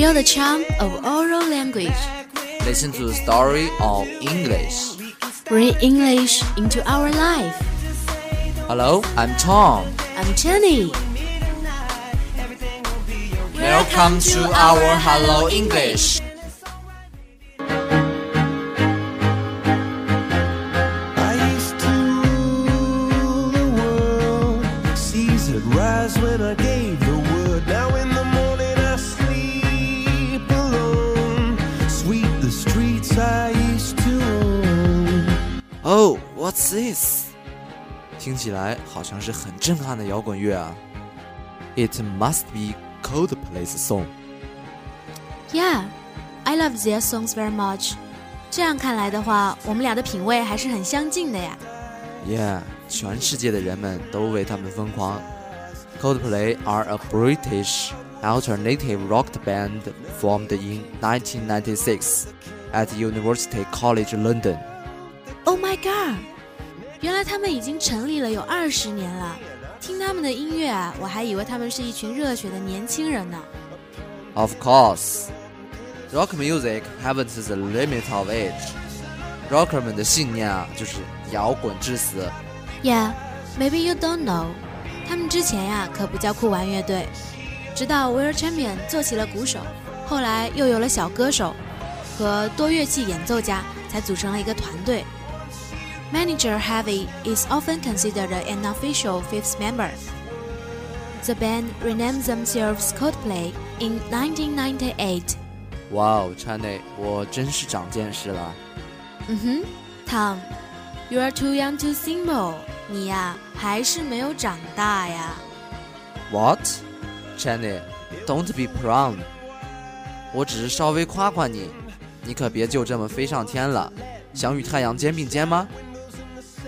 Feel the charm of oral language. Listen to the story of English. Bring English into our life. Hello, I'm Tom. I'm Jenny. Welcome to our Hello English. this? 听起来好像是很震撼的摇滚乐啊。It must be Coldplay's song. Yeah, I love their songs very much. 这样看来的话，我们俩的品味还是很相近的呀。 Yeah，全世界的人们都为他们疯狂。Coldplay are a British alternative rock band formed in 1996 at University College London. Oh my god！ 原来他们已经成立了有二十年了。听他们的音乐啊，我还以为他们是一群热血的年轻人呢。Of course, rock music haven't the limit of age. Rocker 们的信念啊，就是摇滚至死。Yeah, maybe you don't know，他们之前呀可不叫酷玩乐队，直到 Will Champion 做起了鼓手，后来又有了小歌手和多乐器演奏家，才组成了一个团队。Manager Harvey is often considered an official fifth member. The band renamed themselves Coldplay in 1998. Wow, Cheney, 我真是长见识了。嗯哼，Tom, you are too young to simple. 你呀，还是没有长大呀。What, Cheney? Don't be proud. 我只是稍微夸夸你，你可别就这么飞上天了。想与太阳肩并肩吗？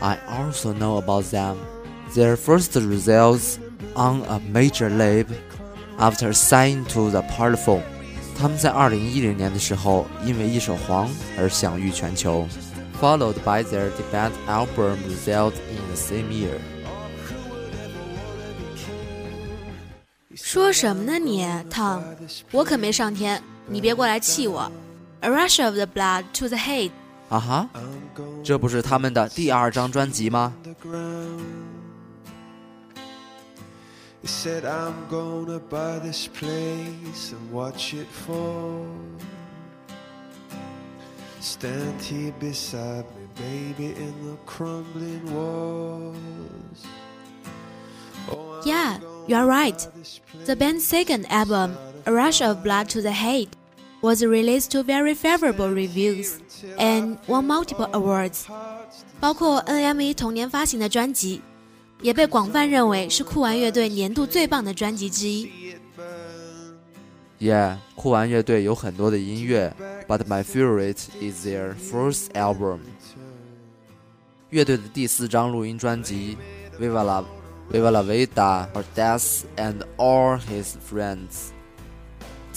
？I also know about them. Their first results on a major label after signing to the Parlophone. 他们在2010年的时候，因为一首《黄》而享誉全球，followed by their debut album result in the same year. 说什么呢你，Tom？我可没上天，你别过来气我。A rush of the blood to the head。啊哈， 这不是他们的第二张专辑吗？ the ground. He said, I'm gonna buy this place and watch it fall. Stand here beside me, baby, in the crumbling walls. Oh, I'm Yeah, gonna you're right. buy this place The band's second album, A Rush of Blood to the Head, was released to very favorable reviews and won multiple awards. 包括 NME 同年发行的专辑，也被广泛认为是酷玩乐队年度最棒的专辑之一。 Yeah，酷玩乐队有很多的音乐，but my favorite is their first album。乐队的第四张录音专辑《Viva la Viva la Vida or Death and All His Friends》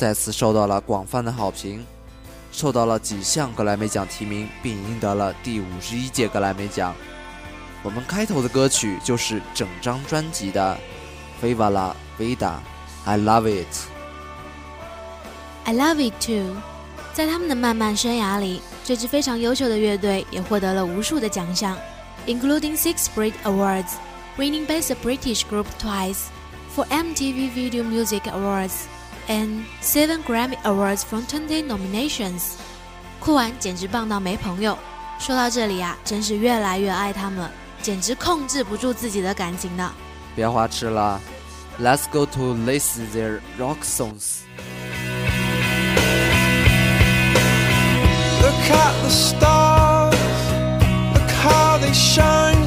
再次受到了广泛的好评，受到了几项格莱美奖提名，并赢得了第五十一届格莱美奖。我们开头的歌曲就是整张专辑的《Viva la Vida》，I love it。I love it too。在他们的漫漫生涯里，这支非常优秀的乐队也获得了无数的奖项，including six Brit Awards, winning Best British Group twice for MTV Video Music Awards, and seven Grammy Awards from 20 nominations。酷玩简直棒到没朋友。说到这里啊，真是越来越爱他们了，简直控制不住自己的感情呢。别花痴了，Let's go to listen their rock songs。 Look at the stars, look how they shine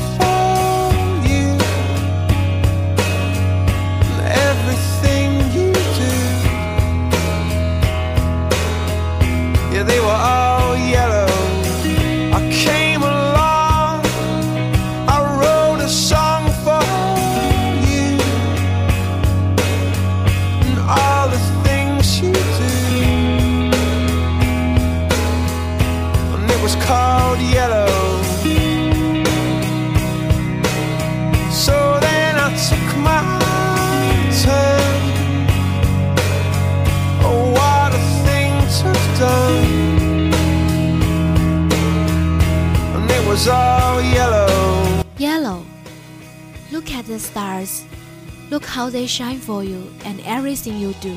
how they shine for you and everything you do.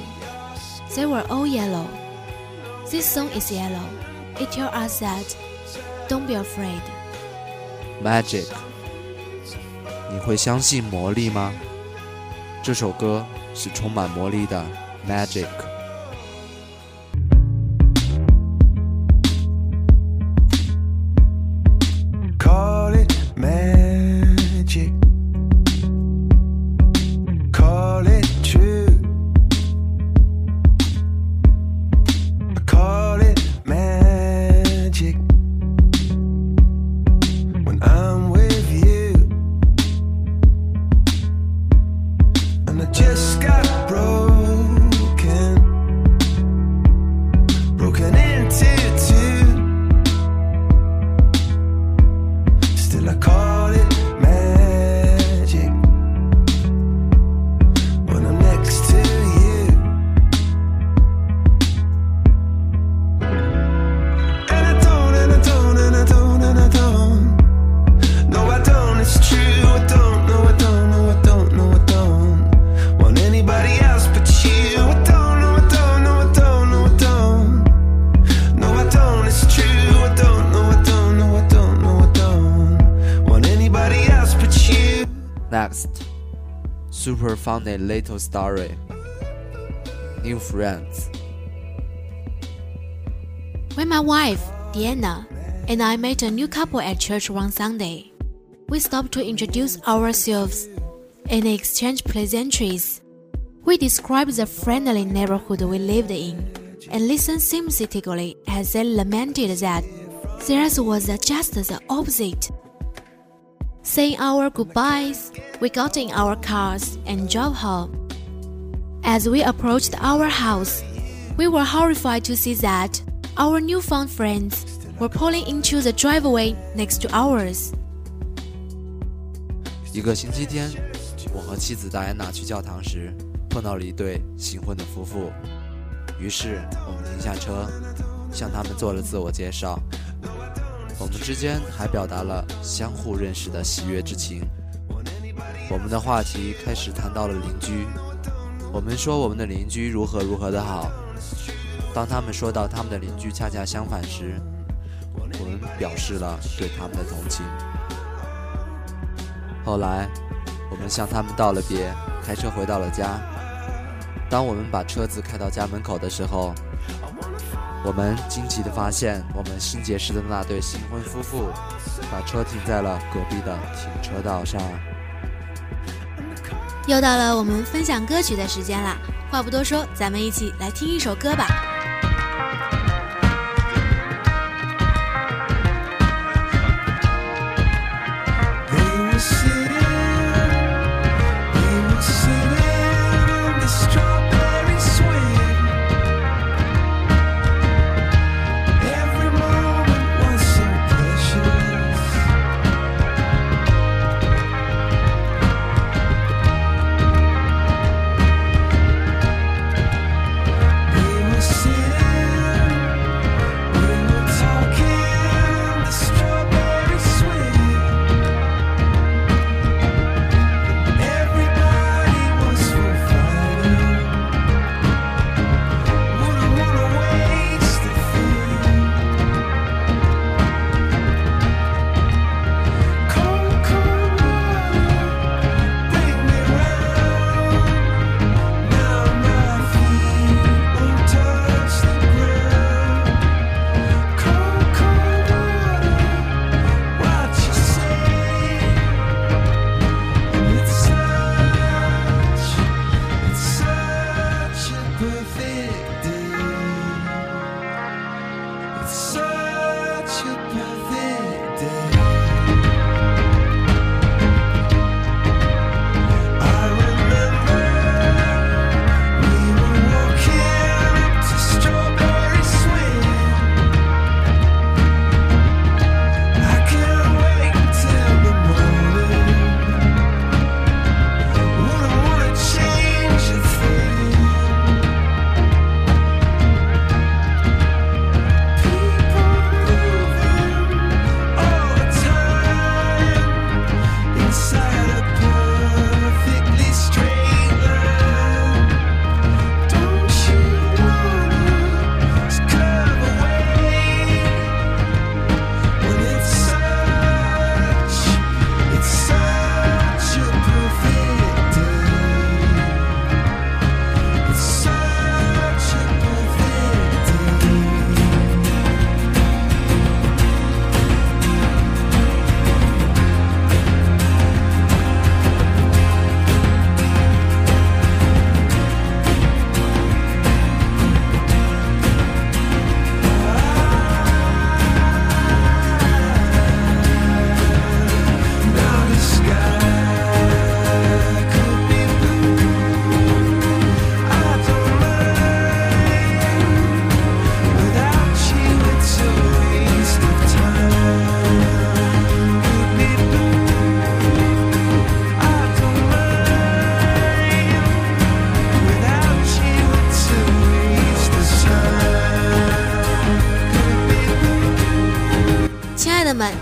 They were all yellow. This song is yellow. It tells us that don't be afraid. Magic，你会相信魔力吗？这首歌是充满魔力的 Magic。 Super funny little story. New friends. When my wife, Diana, and I met a new couple at church one Sunday, we stopped to introduce ourselves and exchange pleasantries. We described the friendly neighborhood we lived in and listened sympathetically as they lamented that theirs was just the opposite. Saying our goodbyes, we got in our cars and drove home. As we approached our house, we were horrified to see that our newfound friends were pulling into the driveway next to ours. 一个星期天，我和妻子戴安娜去教堂时，碰到了一对新婚的夫妇。于是我们停下车，向他们做了自我介绍。 我们之间还表达了相互认识的喜悦之情。我们的话题开始谈到了邻居，我们说我们的邻居如何如何的好。当他们说到他们的邻居恰恰相反时，我们表示了对他们的同情。后来，我们向他们道了别，开车回到了家。当我们把车子开到家门口的时候，我们惊奇的发现，我们新结识的那对新婚夫妇把车停在了隔壁的停车道上。又到了我们分享歌曲的时间了！话不多说，咱们一起来听一首歌吧。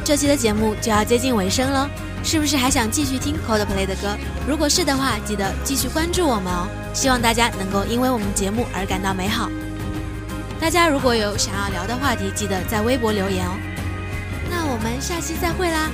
这期的节目就要接近尾声了，是不是还想继续听 Coldplay 的歌？如果是的话，记得继续关注我们哦。希望大家能够因为我们节目而感到美好。大家如果有想要聊的话题，记得在微博留言哦。那我们下期再会啦！